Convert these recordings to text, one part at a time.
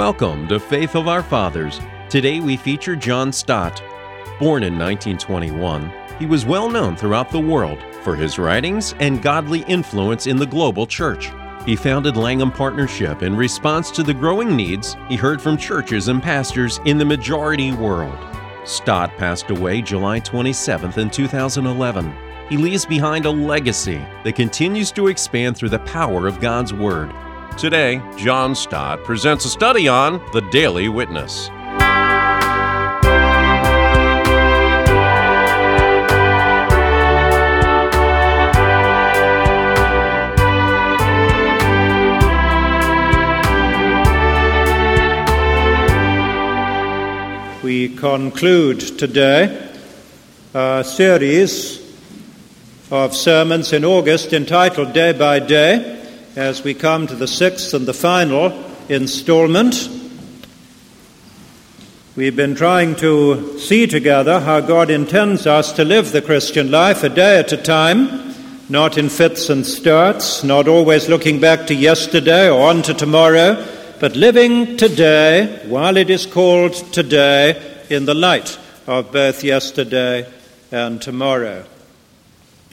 Welcome to Faith of Our Fathers. Today we feature John Stott. Born in 1921, he was well known throughout the world for his writings and godly influence in the global church. He founded Langham Partnership in response to the growing needs he heard from churches and pastors in the majority world. Stott passed away July 27th in 2011. He leaves behind a legacy that continues to expand through the power of God's Word. Today, John Stott presents a study on the Daily Witness. We conclude today a series of sermons in August entitled Day by Day as we come to the sixth and the final installment. We've been trying to see together how God intends us to live the Christian life a day at a time, not in fits and starts, not always looking back to yesterday or on to tomorrow, but living today while it is called today in the light of both yesterday and tomorrow.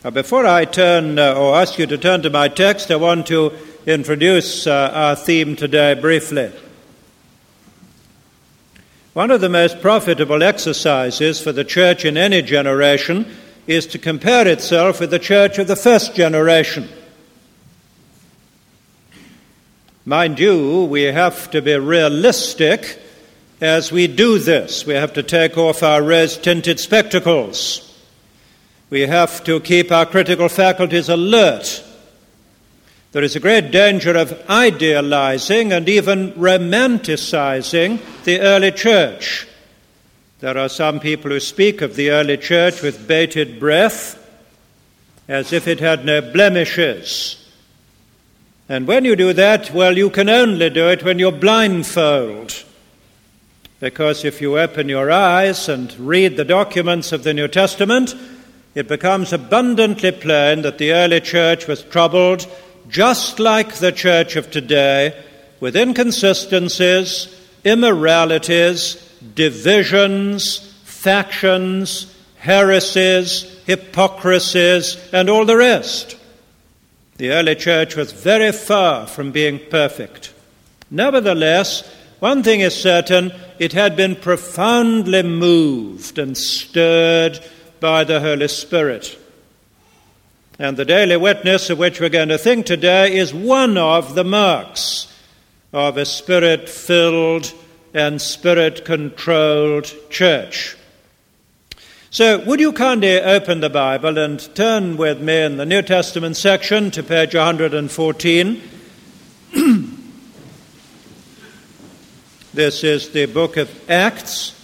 Before I turn uh, or ask you to turn to my text, I want to introduce uh, our theme today briefly. One of the most profitable exercises for the church in any generation is to compare itself with the church of the first generation. Mind you, we have to be realistic as we do this. We have to take off our rose tinted spectacles. We have to keep our critical faculties alert. There is a great danger of idealizing and even romanticizing the early church. There are some people who speak of the early church with bated breath, as if it had no blemishes. And when you do that, well, you can only do it when you're blindfold. Because if you open your eyes and read the documents of the New Testament, it becomes abundantly plain that the early church was troubled, just like the church of today, with inconsistencies, immoralities, divisions, factions, heresies, hypocrisies, and all the rest. The early church was very far from being perfect. Nevertheless, one thing is certain it had been profoundly moved and stirred by the Holy Spirit. And the daily witness of which we're going to think today is one of the marks of a spirit filled and spirit controlled church. So, would you kindly open the Bible and turn with me in the New Testament section to page 114? this is the book of Acts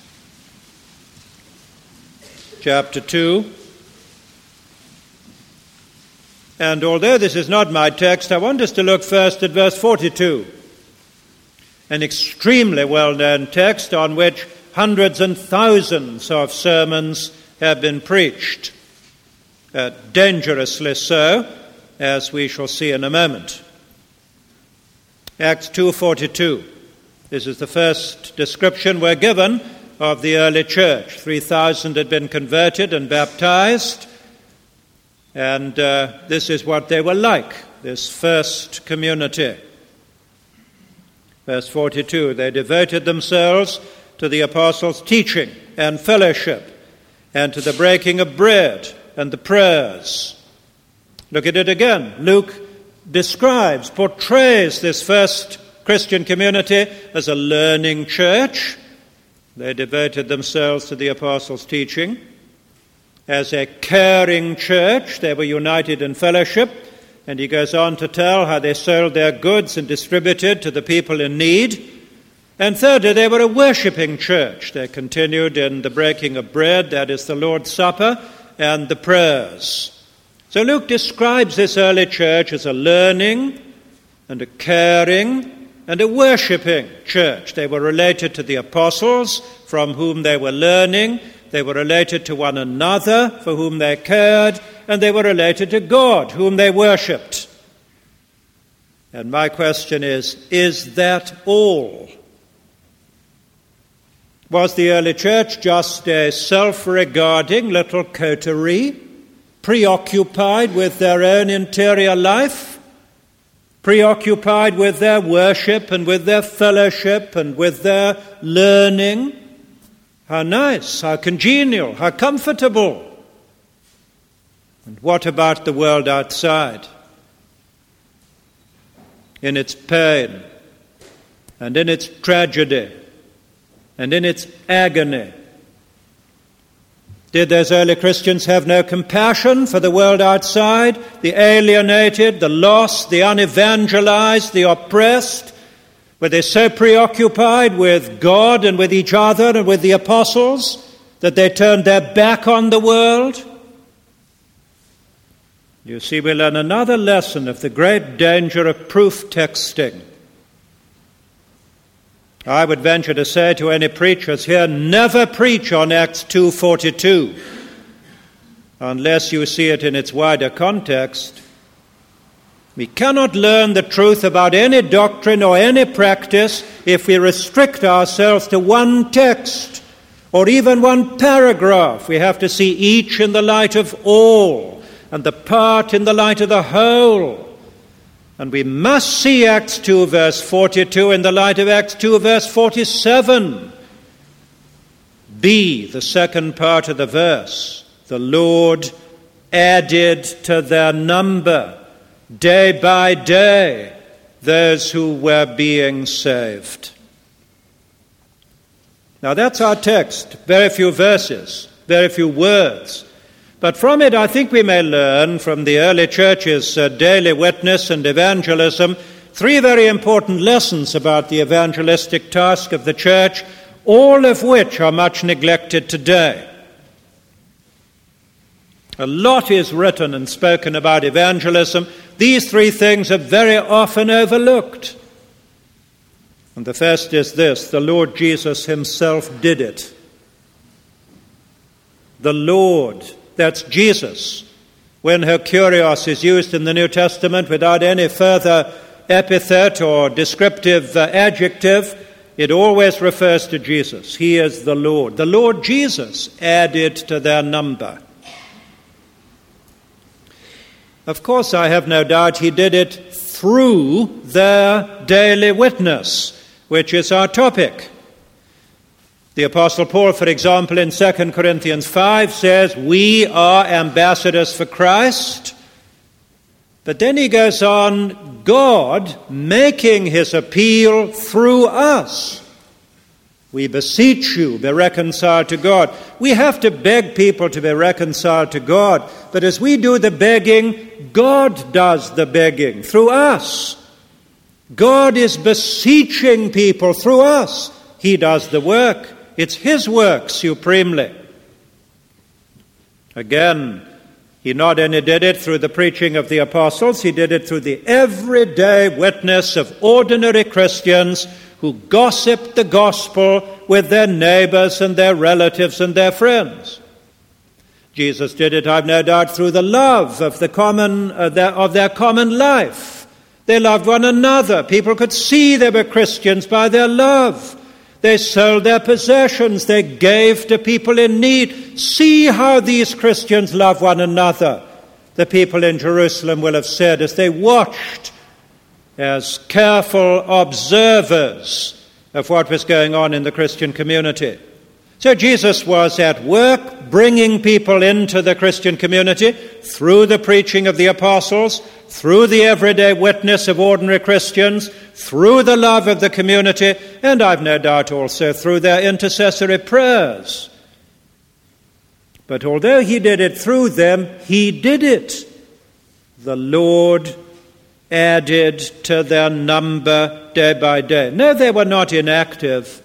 chapter 2. And although this is not my text, I want us to look first at verse 42, an extremely well known text on which hundreds and thousands of sermons have been preached, uh, dangerously so, as we shall see in a moment. Acts 2:42. This is the first description we're given of the early church. 3,000 had been converted and baptized, and uh, this is what they were like, this first community. Verse 42 They devoted themselves to the apostles' teaching and fellowship, and to the breaking of bread and the prayers. Look at it again. Luke describes, portrays this first Christian community as a learning church they devoted themselves to the apostles' teaching. As a caring church, they were united in fellowship. And he goes on to tell how they sold their goods and distributed to the people in need. And thirdly, they were a worshipping church. They continued in the breaking of bread, that is the Lord's Supper, and the prayers. So Luke describes this early church as a learning and a caring and a worshipping church. They were related to the apostles from whom they were learning, they were related to one another for whom they cared, and they were related to God whom they worshipped. And my question is is that all Was the early church just a self regarding little coterie, preoccupied with their own interior life, preoccupied with their worship and with their fellowship and with their learning? How nice, how congenial, how comfortable. And what about the world outside? In its pain and in its tragedy and in its agony. Did those early Christians have no compassion for the world outside, the alienated, the lost, the unevangelized, the oppressed? Were they so preoccupied with God and with each other and with the apostles that they turned their back on the world? You see, we learn another lesson of the great danger of proof texting. I would venture to say to any preachers here, never preach on Acts 2:42 unless you see it in its wider context. We cannot learn the truth about any doctrine or any practice if we restrict ourselves to one text or even one paragraph. We have to see each in the light of all and the part in the light of the whole. And we must see Acts 2, verse 42 in the light of Acts 2, verse 47. B, the second part of the verse. The Lord added to their number day by day those who were being saved. Now that's our text. Very few verses, very few words. But from it, I think we may learn from the early church's uh, daily witness and evangelism three very important lessons about the evangelistic task of the church, all of which are much neglected today. A lot is written and spoken about evangelism. These three things are very often overlooked. And the first is this the Lord Jesus Himself did it. The Lord that's Jesus. When Kurios is used in the New Testament without any further epithet or descriptive uh, adjective, it always refers to Jesus. He is the Lord. The Lord Jesus added to their number. Of course, I have no doubt he did it through their daily witness, which is our topic. The Apostle Paul, for example, in 2 Corinthians 5 says, We are ambassadors for Christ. But then he goes on, God making his appeal through us. We beseech you, be reconciled to God. We have to beg people to be reconciled to God. But as we do the begging, God does the begging through us. God is beseeching people through us. He does the work. It's His work supremely. Again, He not only did it through the preaching of the apostles, He did it through the everyday witness of ordinary Christians who gossiped the gospel with their neighbors and their relatives and their friends. Jesus did it, I've no doubt, through the love of, the common, uh, their, of their common life. They loved one another. People could see they were Christians by their love. They sold their possessions. They gave to people in need. See how these Christians love one another. The people in Jerusalem will have said as they watched as careful observers of what was going on in the Christian community. So Jesus was at work bringing people into the Christian community through the preaching of the apostles, through the everyday witness of ordinary Christians, through the love of the community, and I've no doubt also through their intercessory prayers. But although he did it through them, he did it. The Lord added to their number day by day. No, they were not inactive.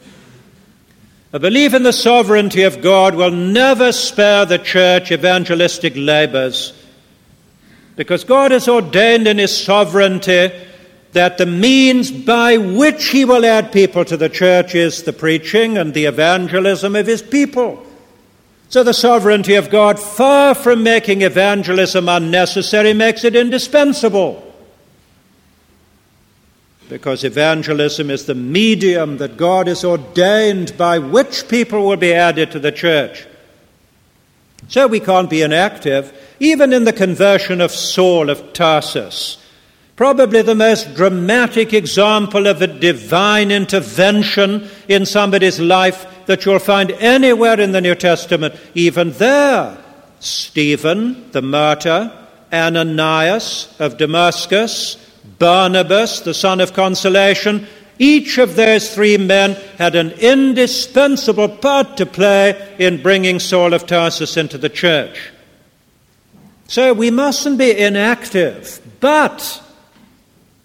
A belief in the sovereignty of God will never spare the church evangelistic labors because God has ordained in His sovereignty that the means by which He will add people to the church is the preaching and the evangelism of His people. So the sovereignty of God, far from making evangelism unnecessary, makes it indispensable. Because evangelism is the medium that God has ordained by which people will be added to the church. So we can't be inactive, even in the conversion of Saul of Tarsus. Probably the most dramatic example of a divine intervention in somebody's life that you'll find anywhere in the New Testament. Even there, Stephen, the martyr, Ananias of Damascus, Barnabas, the son of consolation, each of those three men had an indispensable part to play in bringing Saul of Tarsus into the church. So we mustn't be inactive, but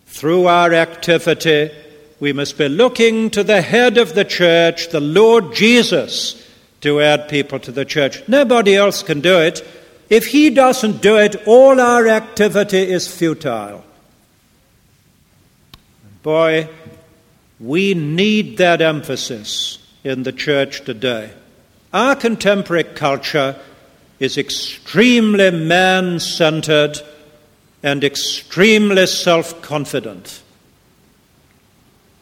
through our activity, we must be looking to the head of the church, the Lord Jesus, to add people to the church. Nobody else can do it. If he doesn't do it, all our activity is futile. Boy, we need that emphasis in the church today. Our contemporary culture is extremely man centered and extremely self confident.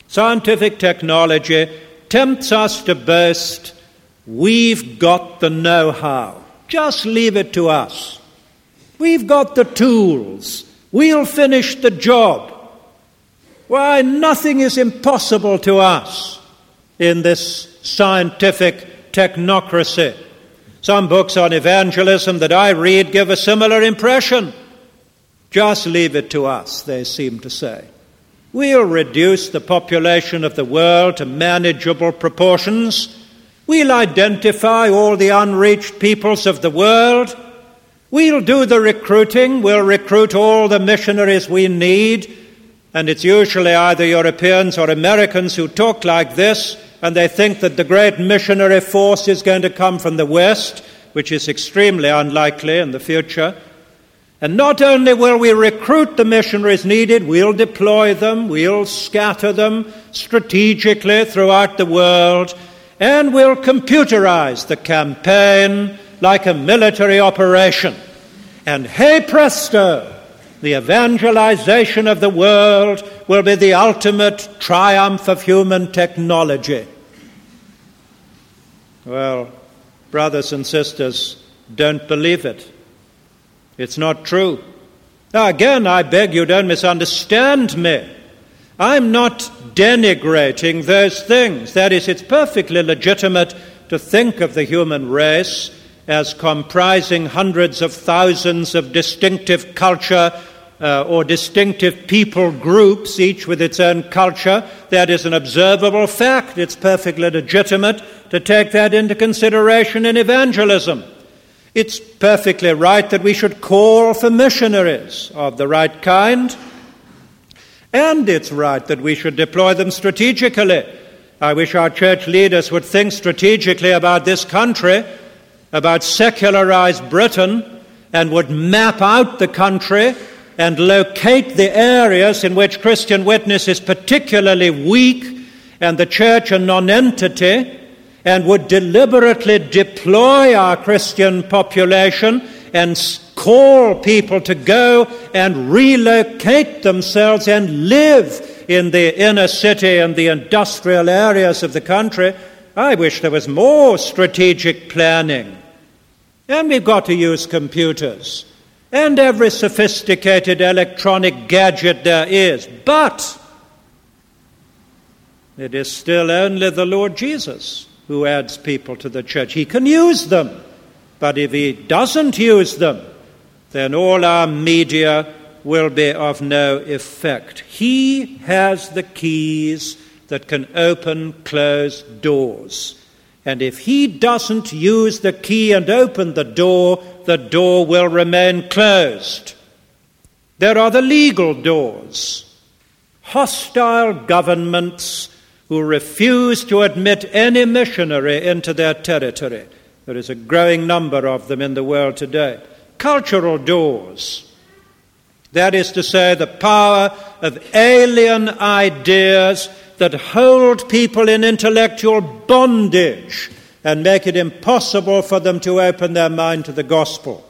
Scientific technology tempts us to boast, we've got the know how. Just leave it to us. We've got the tools. We'll finish the job. Why, nothing is impossible to us in this scientific technocracy. Some books on evangelism that I read give a similar impression. Just leave it to us, they seem to say. We'll reduce the population of the world to manageable proportions. We'll identify all the unreached peoples of the world. We'll do the recruiting. We'll recruit all the missionaries we need. And it's usually either Europeans or Americans who talk like this, and they think that the great missionary force is going to come from the West, which is extremely unlikely in the future. And not only will we recruit the missionaries needed, we'll deploy them, we'll scatter them strategically throughout the world, and we'll computerize the campaign like a military operation. And hey presto, the evangelization of the world will be the ultimate triumph of human technology. Well, brothers and sisters, don't believe it. It's not true. Now, again, I beg you don't misunderstand me. I'm not denigrating those things. That is, it's perfectly legitimate to think of the human race as comprising hundreds of thousands of distinctive culture uh, or distinctive people groups, each with its own culture. That is an observable fact. It's perfectly legitimate to take that into consideration in evangelism. It's perfectly right that we should call for missionaries of the right kind, and it's right that we should deploy them strategically. I wish our church leaders would think strategically about this country, about secularized Britain, and would map out the country and locate the areas in which Christian witness is particularly weak and the church a nonentity, and would deliberately deploy our Christian population and call people to go and relocate themselves and live in the inner city and the industrial areas of the country. I wish there was more strategic planning. And we've got to use computers and every sophisticated electronic gadget there is. But it is still only the Lord Jesus who adds people to the church. He can use them, but if he doesn't use them, then all our media will be of no effect. He has the keys that can open closed doors. And if he doesn't use the key and open the door, the door will remain closed. There are the legal doors. Hostile governments who refuse to admit any missionary into their territory. There is a growing number of them in the world today. Cultural doors. That is to say, the power of alien ideas that hold people in intellectual bondage and make it impossible for them to open their mind to the gospel.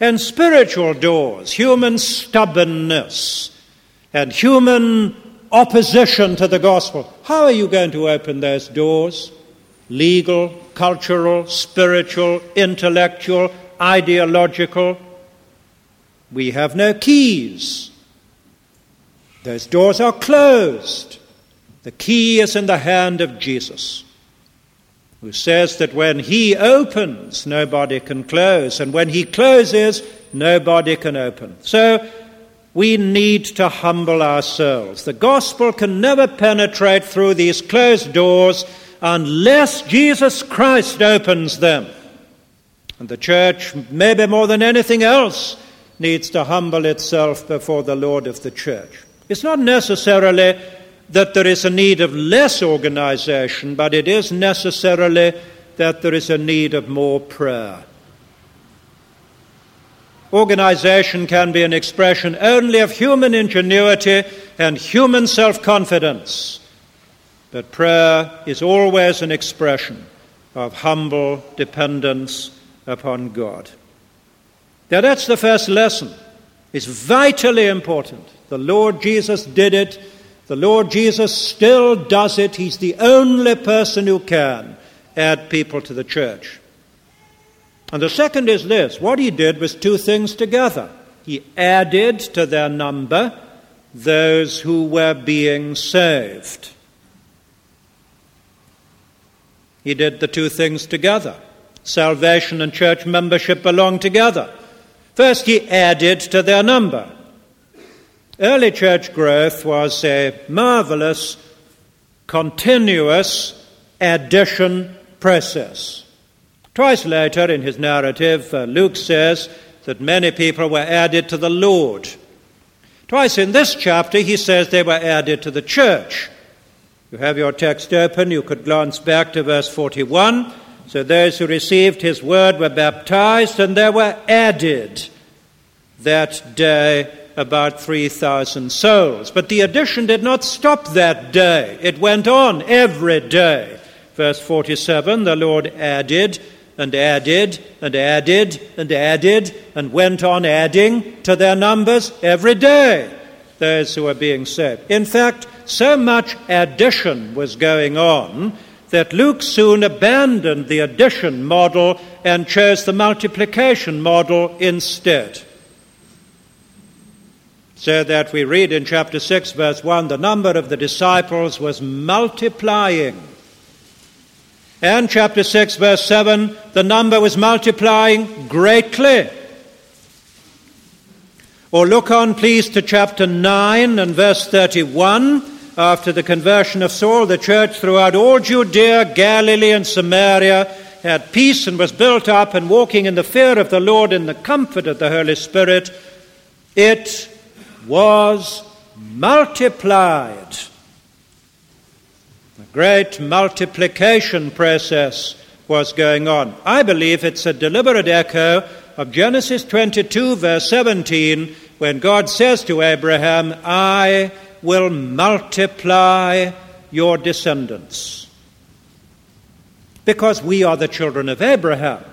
And spiritual doors, human stubbornness and human opposition to the gospel. How are you going to open those doors? Legal, cultural, spiritual, intellectual, ideological. We have no keys. Those doors are closed. The key is in the hand of Jesus, who says that when he opens, nobody can close, and when he closes, nobody can open. So we need to humble ourselves. The gospel can never penetrate through these closed doors unless Jesus Christ opens them. And the church, maybe more than anything else, needs to humble itself before the Lord of the church. It's not necessarily that there is a need of less organization, but it is necessarily that there is a need of more prayer. Organization can be an expression only of human ingenuity and human self confidence, but prayer is always an expression of humble dependence upon God. Now, that's the first lesson. It's vitally important. The Lord Jesus did it. The Lord Jesus still does it. He's the only person who can add people to the church. And the second is this what he did was two things together. He added to their number those who were being saved. He did the two things together. Salvation and church membership belong together. First, he added to their number. Early church growth was a marvelous, continuous addition process. Twice later in his narrative, uh, Luke says that many people were added to the Lord. Twice in this chapter, he says they were added to the church. You have your text open, you could glance back to verse 41. So those who received his word were baptized, and there were added that day about 3,000 souls. But the addition did not stop that day, it went on every day. Verse 47 the Lord added and added and added and added and went on adding to their numbers every day those who were being saved. In fact, so much addition was going on that Luke soon abandoned the addition model and chose the multiplication model instead. So that we read in chapter 6, verse 1 the number of the disciples was multiplying. And chapter 6, verse 7 the number was multiplying greatly. Or look on, please, to chapter 9 and verse 31. After the conversion of Saul, the church throughout all Judea, Galilee, and Samaria had peace and was built up and walking in the fear of the Lord in the comfort of the Holy Spirit. It was multiplied. A great multiplication process was going on. I believe it's a deliberate echo of Genesis 22, verse 17, when God says to Abraham, I will multiply your descendants. Because we are the children of Abraham.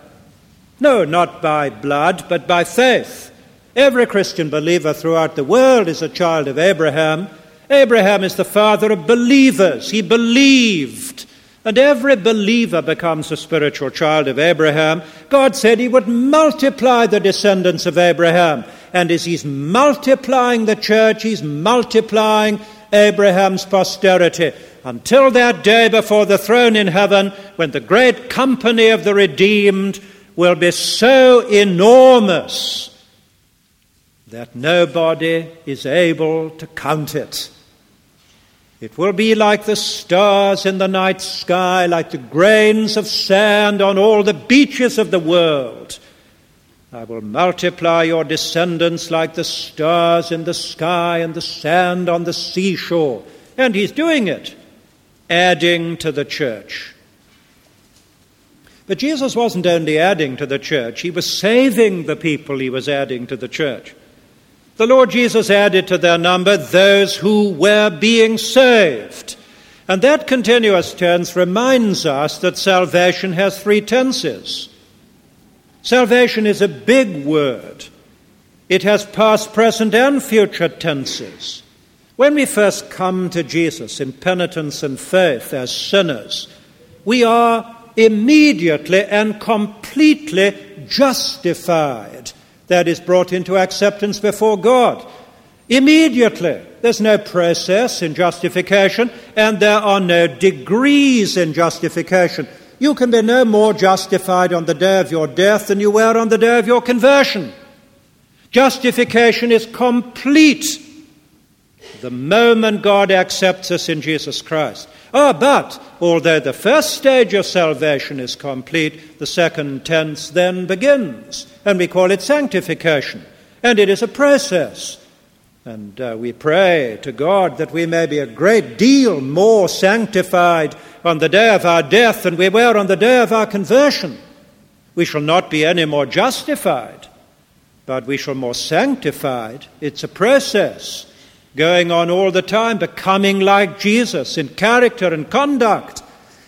No, not by blood, but by faith. Every Christian believer throughout the world is a child of Abraham. Abraham is the father of believers. He believed. And every believer becomes a spiritual child of Abraham. God said he would multiply the descendants of Abraham. And as he's multiplying the church, he's multiplying Abraham's posterity until that day before the throne in heaven when the great company of the redeemed will be so enormous that nobody is able to count it. It will be like the stars in the night sky, like the grains of sand on all the beaches of the world. I will multiply your descendants like the stars in the sky and the sand on the seashore. And he's doing it, adding to the church. But Jesus wasn't only adding to the church, he was saving the people he was adding to the church. The Lord Jesus added to their number those who were being saved. And that continuous tense reminds us that salvation has three tenses. Salvation is a big word. It has past, present, and future tenses. When we first come to Jesus in penitence and faith as sinners, we are immediately and completely justified. That is brought into acceptance before God. Immediately. There's no process in justification, and there are no degrees in justification. You can be no more justified on the day of your death than you were on the day of your conversion. Justification is complete the moment God accepts us in Jesus Christ. Ah, but although the first stage of salvation is complete, the second tense then begins, and we call it sanctification. And it is a process. And uh, we pray to God that we may be a great deal more sanctified on the day of our death than we were on the day of our conversion. We shall not be any more justified, but we shall more sanctified. It's a process going on all the time, becoming like Jesus in character and conduct.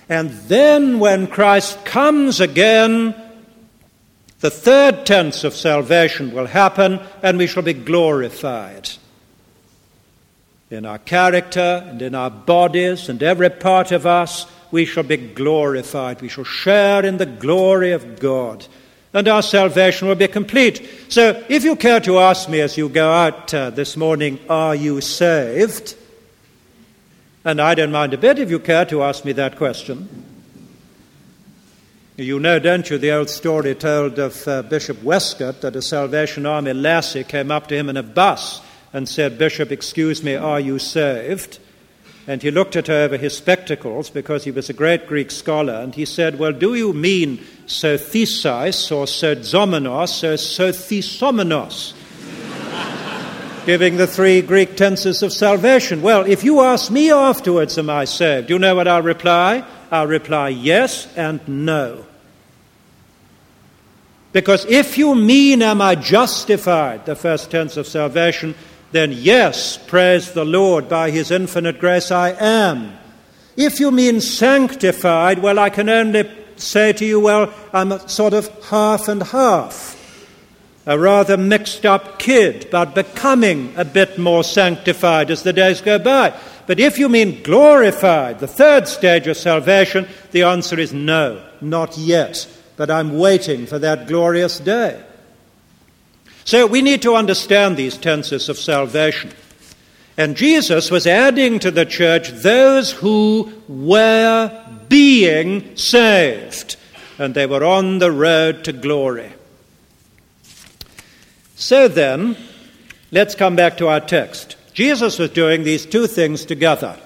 And then when Christ comes again, the third tense of salvation will happen and we shall be glorified. In our character and in our bodies and every part of us, we shall be glorified. We shall share in the glory of God and our salvation will be complete. So, if you care to ask me as you go out uh, this morning, are you saved? And I don't mind a bit if you care to ask me that question. You know, don't you, the old story told of uh, Bishop Westcott that a Salvation Army lassie came up to him in a bus and said, Bishop, excuse me, are you saved? And he looked at her over his spectacles because he was a great Greek scholar, and he said, Well, do you mean sothesis or sozomenos or sothisomenos? Giving the three Greek tenses of salvation. Well, if you ask me afterwards, am I saved? You know what I'll reply? I'll reply yes and no. Because if you mean, am I justified, the first tense of salvation, then yes, praise the Lord, by his infinite grace I am. If you mean sanctified, well, I can only say to you, well, I'm a sort of half and half. A rather mixed up kid, but becoming a bit more sanctified as the days go by. But if you mean glorified, the third stage of salvation, the answer is no, not yet. But I'm waiting for that glorious day. So we need to understand these tenses of salvation. And Jesus was adding to the church those who were being saved, and they were on the road to glory. So then, let's come back to our text. Jesus was doing these two things together.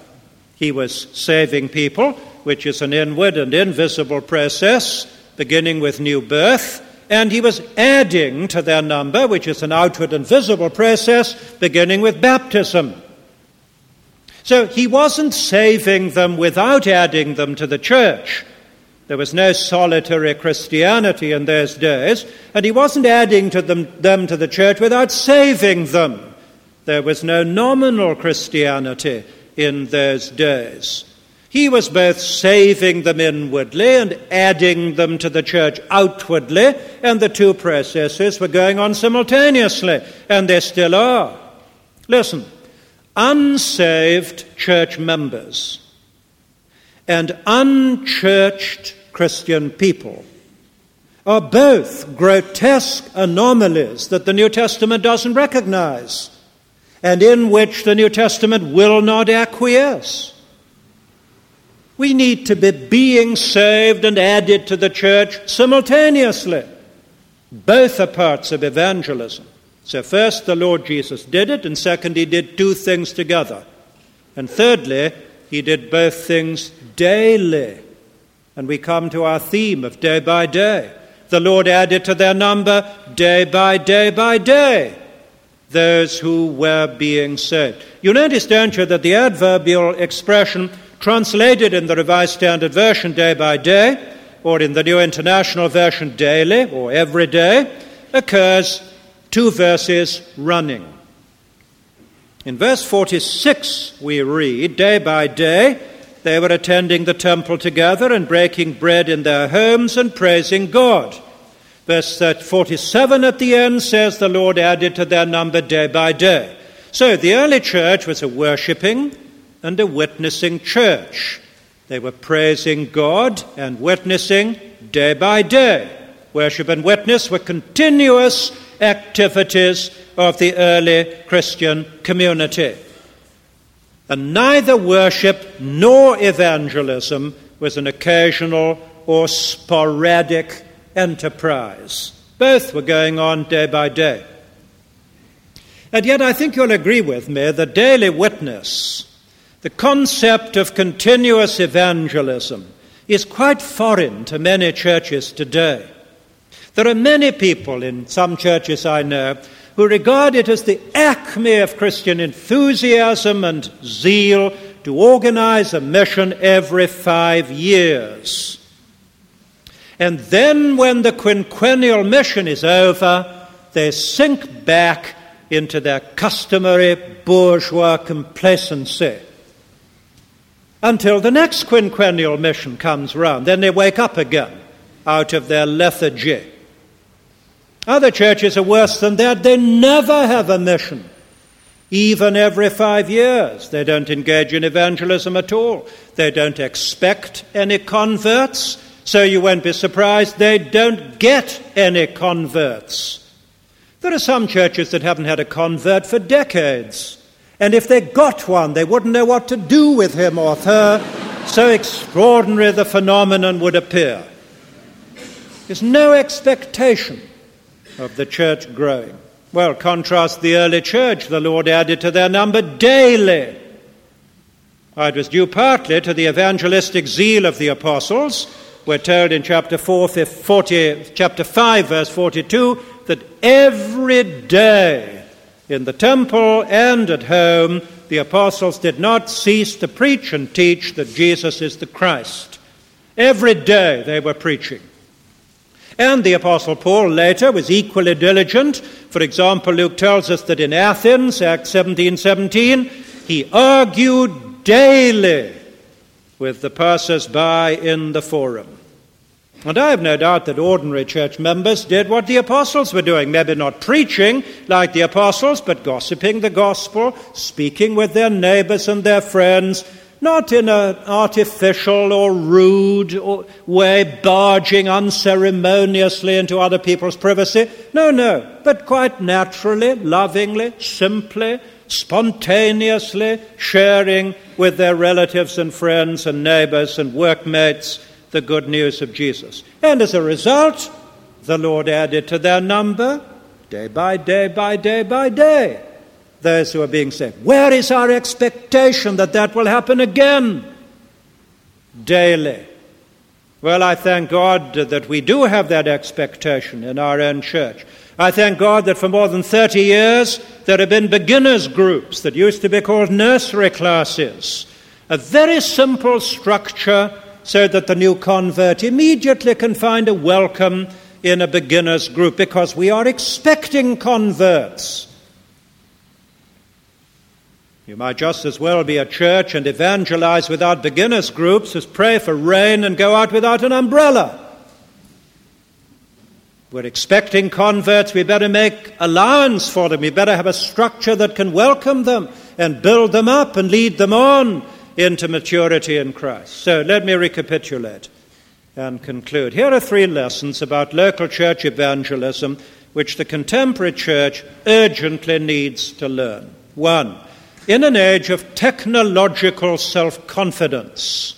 He was saving people, which is an inward and invisible process, beginning with new birth and he was adding to their number, which is an outward and visible process, beginning with baptism. So he wasn't saving them without adding them to the church. There was no solitary Christianity in those days, and he wasn't adding to them, them to the church without saving them. There was no nominal Christianity in those days. He was both saving them inwardly and adding them to the church outwardly, and the two processes were going on simultaneously, and they still are. Listen, unsaved church members and unchurched Christian people are both grotesque anomalies that the New Testament doesn't recognize and in which the New Testament will not acquiesce. We need to be being saved and added to the church simultaneously. Both are parts of evangelism. So, first, the Lord Jesus did it, and second, he did two things together. And thirdly, he did both things daily. And we come to our theme of day by day. The Lord added to their number day by day by day those who were being saved. You notice, don't you, that the adverbial expression translated in the Revised Standard Version day by day, or in the New International Version daily or every day, occurs two verses running. In verse 46, we read, Day by day they were attending the temple together and breaking bread in their homes and praising God. Verse 47 at the end says, The Lord added to their number day by day. So the early church was a worshipping and a witnessing church. They were praising God and witnessing day by day. Worship and witness were continuous activities of the early Christian community. And neither worship nor evangelism was an occasional or sporadic enterprise. Both were going on day by day. And yet, I think you'll agree with me that daily witness, the concept of continuous evangelism, is quite foreign to many churches today. There are many people in some churches I know who regard it as the acme of Christian enthusiasm and zeal to organize a mission every five years. And then, when the quinquennial mission is over, they sink back into their customary bourgeois complacency until the next quinquennial mission comes round. Then they wake up again out of their lethargy. Other churches are worse than that. They never have a mission. Even every five years, they don't engage in evangelism at all. They don't expect any converts, so you won't be surprised they don't get any converts. There are some churches that haven't had a convert for decades. And if they got one, they wouldn't know what to do with him or her. So extraordinary the phenomenon would appear. There's no expectation of the church growing. Well, contrast the early church, the Lord added to their number daily. It was due partly to the evangelistic zeal of the apostles. We're told in chapter 4, 40, chapter 5, verse 42, that every day in the temple and at home, the apostles did not cease to preach and teach that Jesus is the Christ. Every day they were preaching. And the Apostle Paul later was equally diligent. For example, Luke tells us that in Athens, Acts 17 17, he argued daily with the passers by in the forum. And I have no doubt that ordinary church members did what the apostles were doing. Maybe not preaching like the apostles, but gossiping the gospel, speaking with their neighbors and their friends, not in an artificial or rude way, barging unceremoniously into other people's privacy. No, no, but quite naturally, lovingly, simply, spontaneously sharing with their relatives and friends and neighbors and workmates the good news of Jesus. And as a result, the Lord added to their number, day by day by day by day, those who are being saved. Where is our expectation that that will happen again? Daily. Well, I thank God that we do have that expectation in our own church. I thank God that for more than 30 years there have been beginners groups that used to be called nursery classes. A very simple structure so that the new convert immediately can find a welcome in a beginners group because we are expecting converts. You might just as well be a church and evangelize without beginners groups as pray for rain and go out without an umbrella. We're expecting converts, we better make allowance for them. We better have a structure that can welcome them and build them up and lead them on into maturity in Christ. So let me recapitulate and conclude. Here are three lessons about local church evangelism which the contemporary church urgently needs to learn. One, in an age of technological self confidence.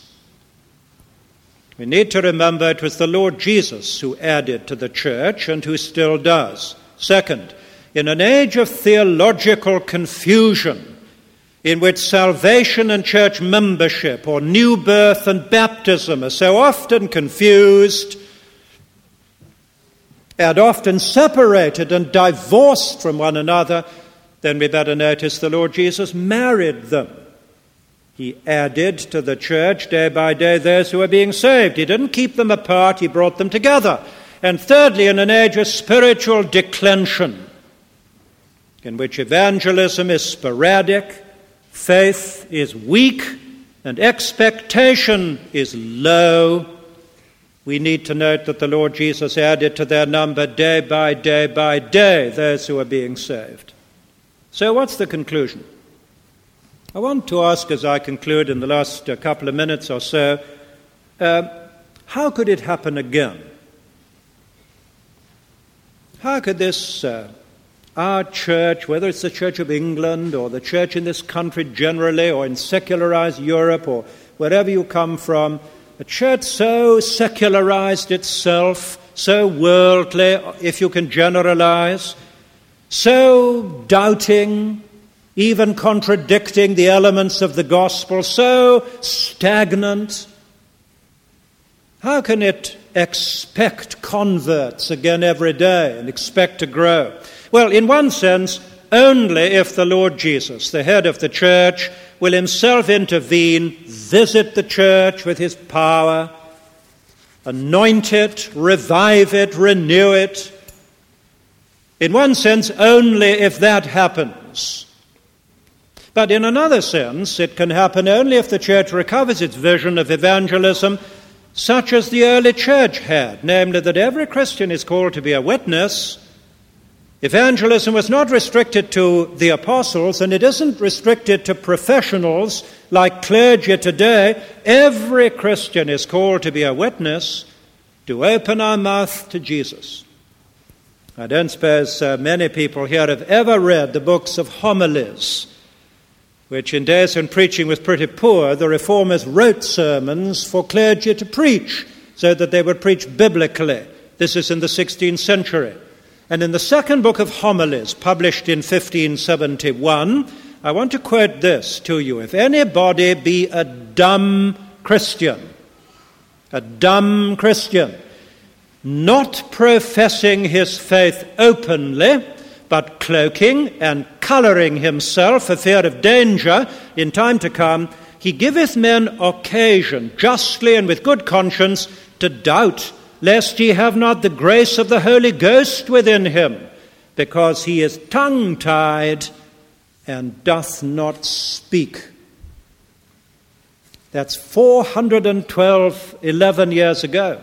We need to remember it was the Lord Jesus who added to the church and who still does. Second, in an age of theological confusion, in which salvation and church membership or new birth and baptism are so often confused and often separated and divorced from one another, then we better notice the Lord Jesus married them. He added to the church day by day those who were being saved. He didn't keep them apart, he brought them together. And thirdly, in an age of spiritual declension, in which evangelism is sporadic, faith is weak, and expectation is low, we need to note that the Lord Jesus added to their number day by day by day those who are being saved. So, what's the conclusion? I want to ask as I conclude in the last uh, couple of minutes or so uh, how could it happen again? How could this, uh, our church, whether it's the Church of England or the church in this country generally or in secularized Europe or wherever you come from, a church so secularized itself, so worldly, if you can generalize, so doubting, even contradicting the elements of the gospel, so stagnant. How can it expect converts again every day and expect to grow? Well, in one sense, only if the Lord Jesus, the head of the church, will himself intervene, visit the church with his power, anoint it, revive it, renew it, in one sense, only if that happens. But in another sense, it can happen only if the church recovers its vision of evangelism, such as the early church had, namely that every Christian is called to be a witness. Evangelism was not restricted to the apostles, and it isn't restricted to professionals like clergy today. Every Christian is called to be a witness, to open our mouth to Jesus. I don't suppose uh, many people here have ever read the books of homilies, which in days when preaching was pretty poor, the reformers wrote sermons for clergy to preach so that they would preach biblically. This is in the 16th century. And in the second book of homilies, published in 1571, I want to quote this to you. If anybody be a dumb Christian, a dumb Christian, not professing his faith openly, but cloaking and colouring himself for fear of danger in time to come, he giveth men occasion, justly and with good conscience, to doubt lest ye have not the grace of the Holy Ghost within him, because he is tongue tied and doth not speak. That's 412, 11 years ago.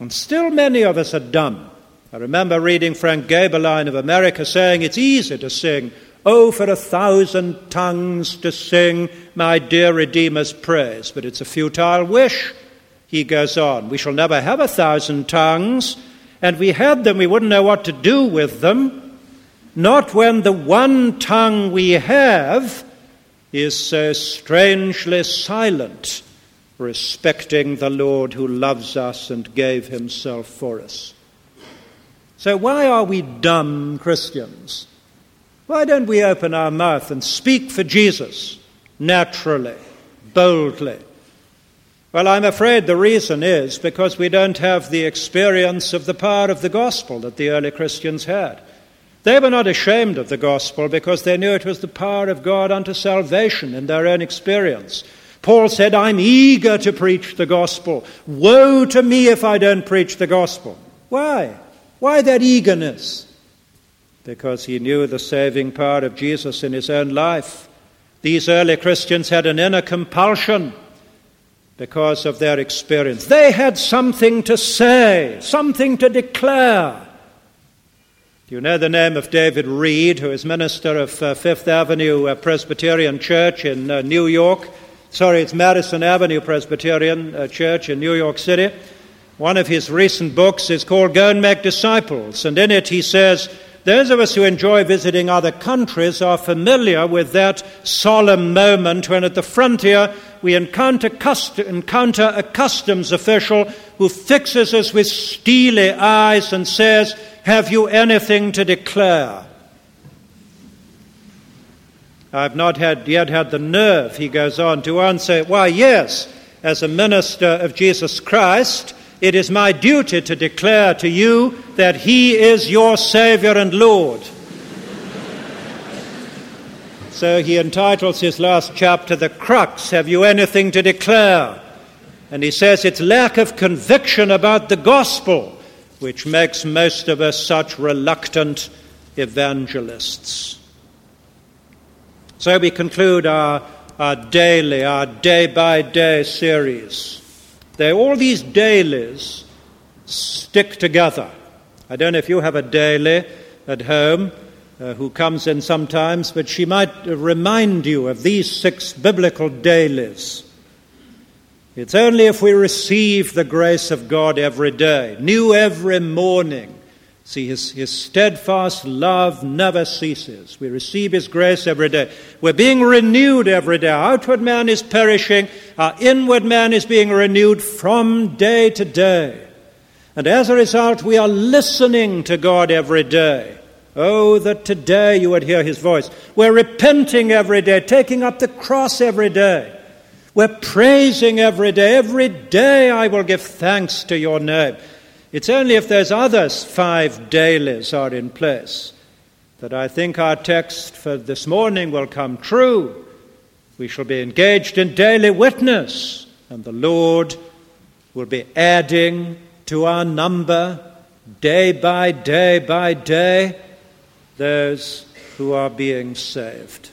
And still many of us are dumb. I remember reading Frank Gaebelein of America saying it's easy to sing, Oh, for a thousand tongues to sing my dear Redeemer's praise. But it's a futile wish. He goes on, We shall never have a thousand tongues, and we had them, we wouldn't know what to do with them. Not when the one tongue we have is so strangely silent respecting the Lord who loves us and gave himself for us. So, why are we dumb Christians? Why don't we open our mouth and speak for Jesus naturally, boldly? Well, I'm afraid the reason is because we don't have the experience of the power of the gospel that the early Christians had. They were not ashamed of the gospel because they knew it was the power of God unto salvation in their own experience. Paul said, I'm eager to preach the gospel. Woe to me if I don't preach the gospel. Why? Why that eagerness? Because he knew the saving power of Jesus in his own life. These early Christians had an inner compulsion because of their experience. They had something to say, something to declare. Do you know the name of David Read, who is minister of uh, Fifth Avenue uh, Presbyterian Church in uh, New York? sorry, it's Madison Avenue Presbyterian uh, Church in New York City. One of his recent books is called Go and Make Disciples, and in it he says, those of us who enjoy visiting other countries are familiar with that solemn moment when at the frontier we encounter, encounter a customs official who fixes us with steely eyes and says, Have you anything to declare? I've not had, yet had the nerve, he goes on, to answer, Why, yes, as a minister of Jesus Christ, it is my duty to declare to you that he is your Savior and Lord. So he entitles his last chapter, The Crux Have You Anything to Declare? And he says it's lack of conviction about the gospel which makes most of us such reluctant evangelists. So we conclude our, our daily, our day by day series. They, all these dailies stick together. I don't know if you have a daily at home, uh, who comes in sometimes, but she might remind you of these six biblical dailies. It's only if we receive the grace of God every day, new every morning. See, his, his steadfast love never ceases. We receive His grace every day. We're being renewed every day. Our outward man is perishing, our inward man is being renewed from day to day. And as a result, we are listening to God every day. Oh, that today you would hear his voice. We're repenting every day, taking up the cross every day. We're praising every day. Every day I will give thanks to your name. It's only if those other five dailies are in place that I think our text for this morning will come true. We shall be engaged in daily witness, and the Lord will be adding to our number day by day by day those who are being saved.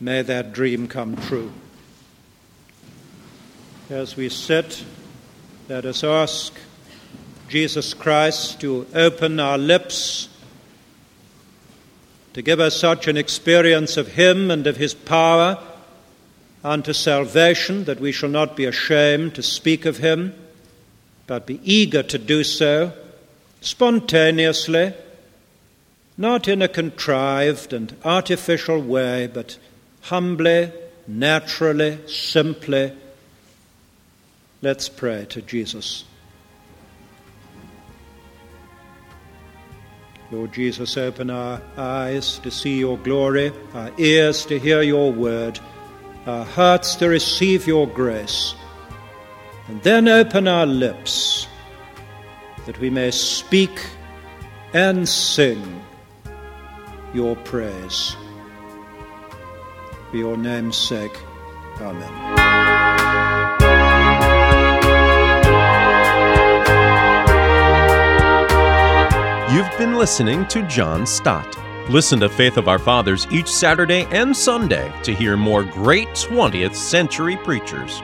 May that dream come true. As we sit, let us ask Jesus Christ to open our lips, to give us such an experience of Him and of His power unto salvation that we shall not be ashamed to speak of Him, but be eager to do so spontaneously not in a contrived and artificial way, but humbly, naturally, simply. Let's pray to Jesus. Lord Jesus, open our eyes to see your glory, our ears to hear your word, our hearts to receive your grace, and then open our lips that we may speak and sing your praise. For your name's sake, Amen. You've been listening to John Stott. Listen to Faith of Our Fathers each Saturday and Sunday to hear more great 20th century preachers.